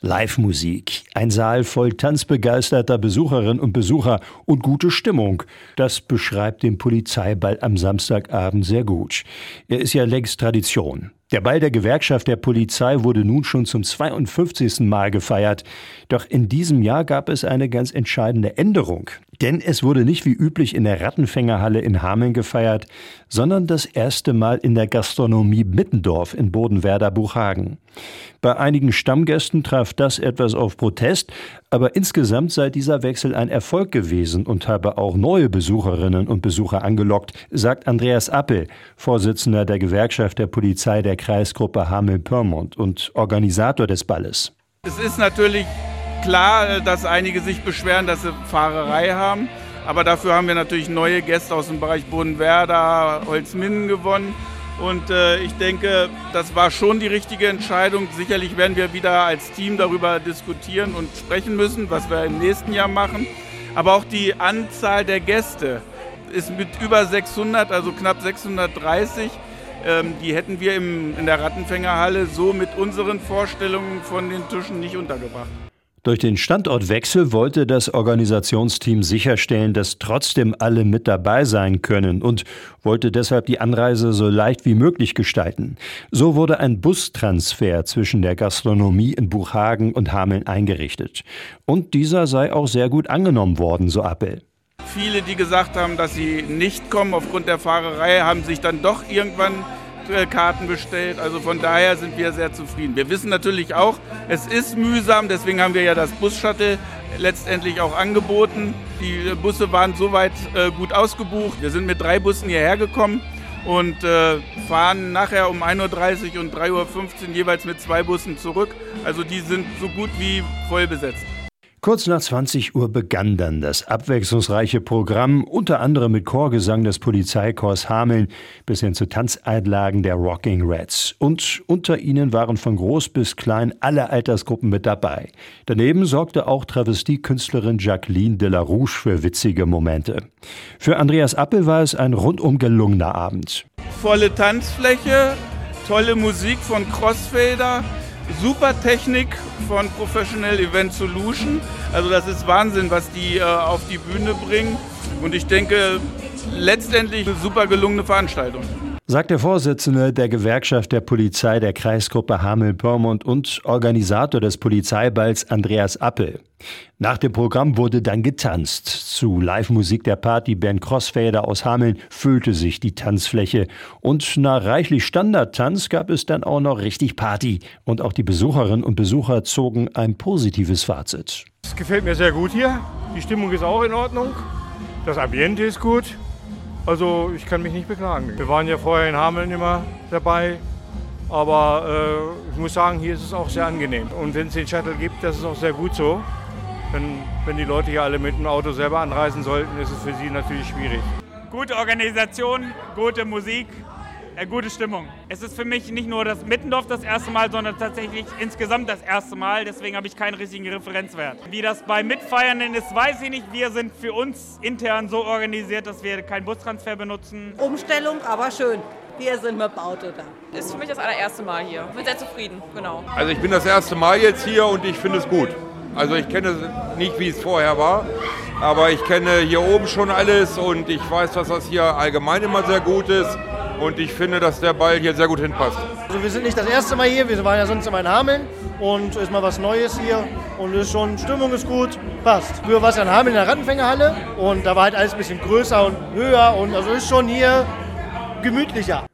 Live-Musik, ein Saal voll tanzbegeisterter Besucherinnen und Besucher und gute Stimmung. Das beschreibt den Polizeiball am Samstagabend sehr gut. Er ist ja längst Tradition. Der Ball der Gewerkschaft der Polizei wurde nun schon zum 52. Mal gefeiert. Doch in diesem Jahr gab es eine ganz entscheidende Änderung. Denn es wurde nicht wie üblich in der Rattenfängerhalle in Hameln gefeiert, sondern das erste Mal in der Gastronomie Mittendorf in Bodenwerder-Buchhagen. Bei einigen Stammgästen traf das etwas auf Protest, aber insgesamt sei dieser Wechsel ein Erfolg gewesen und habe auch neue Besucherinnen und Besucher angelockt, sagt Andreas Appel, Vorsitzender der Gewerkschaft der Polizei der Kreisgruppe Hameln-Pyrmont und Organisator des Balles. Es ist natürlich klar, dass einige sich beschweren, dass sie Fahrerei haben. Aber dafür haben wir natürlich neue Gäste aus dem Bereich Bodenwerder, Holzminden gewonnen. Und äh, ich denke, das war schon die richtige Entscheidung. Sicherlich werden wir wieder als Team darüber diskutieren und sprechen müssen, was wir im nächsten Jahr machen. Aber auch die Anzahl der Gäste ist mit über 600, also knapp 630. Ähm, die hätten wir im, in der Rattenfängerhalle so mit unseren Vorstellungen von den Tischen nicht untergebracht. Durch den Standortwechsel wollte das Organisationsteam sicherstellen, dass trotzdem alle mit dabei sein können und wollte deshalb die Anreise so leicht wie möglich gestalten. So wurde ein Bustransfer zwischen der Gastronomie in Buchhagen und Hameln eingerichtet. Und dieser sei auch sehr gut angenommen worden, so Appel. Viele, die gesagt haben, dass sie nicht kommen aufgrund der Fahrerei, haben sich dann doch irgendwann Karten bestellt. Also von daher sind wir sehr zufrieden. Wir wissen natürlich auch, es ist mühsam, deswegen haben wir ja das Bus-Shuttle letztendlich auch angeboten. Die Busse waren soweit äh, gut ausgebucht. Wir sind mit drei Bussen hierher gekommen und äh, fahren nachher um 1.30 Uhr und 3.15 Uhr jeweils mit zwei Bussen zurück. Also die sind so gut wie voll besetzt. Kurz nach 20 Uhr begann dann das abwechslungsreiche Programm, unter anderem mit Chorgesang des Polizeikorps Hameln bis hin zu Tanzeinlagen der Rocking Reds. Und unter ihnen waren von groß bis klein alle Altersgruppen mit dabei. Daneben sorgte auch Travestiekünstlerin Jacqueline de la Rouge für witzige Momente. Für Andreas Appel war es ein rundum gelungener Abend. Volle Tanzfläche, tolle Musik von Crossfader, super Technik von Professional Event Solution. Also das ist Wahnsinn, was die äh, auf die Bühne bringen. Und ich denke, letztendlich eine super gelungene Veranstaltung sagt der Vorsitzende der Gewerkschaft der Polizei der Kreisgruppe Hameln-Pyrmont und Organisator des Polizeiballs Andreas Appel. Nach dem Programm wurde dann getanzt. Zu Live-Musik der Partyband Crossfader aus Hameln füllte sich die Tanzfläche. Und nach reichlich Standardtanz gab es dann auch noch richtig Party. Und auch die Besucherinnen und Besucher zogen ein positives Fazit. Es gefällt mir sehr gut hier. Die Stimmung ist auch in Ordnung. Das Ambiente ist gut. Also ich kann mich nicht beklagen. Wir waren ja vorher in Hameln immer dabei, aber äh, ich muss sagen, hier ist es auch sehr angenehm. Und wenn es den Shuttle gibt, das ist auch sehr gut so. Denn wenn die Leute hier alle mit dem Auto selber anreisen sollten, ist es für sie natürlich schwierig. Gute Organisation, gute Musik, gute Stimmung. Es ist für mich nicht nur das Mittendorf das erste Mal, sondern tatsächlich insgesamt das erste Mal. Deswegen habe ich keinen richtigen Referenzwert. Wie das bei Mitfeiernden ist, weiß ich nicht. Wir sind für uns intern so organisiert, dass wir keinen Bustransfer benutzen. Umstellung, aber schön. Wir sind mit dem Auto da. Ist für mich das allererste Mal hier. Ich bin sehr zufrieden, genau. Also ich bin das erste Mal jetzt hier und ich finde es gut. Also ich kenne nicht, wie es vorher war, aber ich kenne hier oben schon alles und ich weiß, dass das hier allgemein immer sehr gut ist. Und ich finde, dass der Ball hier sehr gut hinpasst. Also wir sind nicht das erste Mal hier, wir waren ja sonst immer in Hameln und ist mal was Neues hier und ist schon, Stimmung ist gut, passt. Früher war es ja in Hameln in der Rattenfängerhalle und da war halt alles ein bisschen größer und höher und also ist schon hier gemütlicher.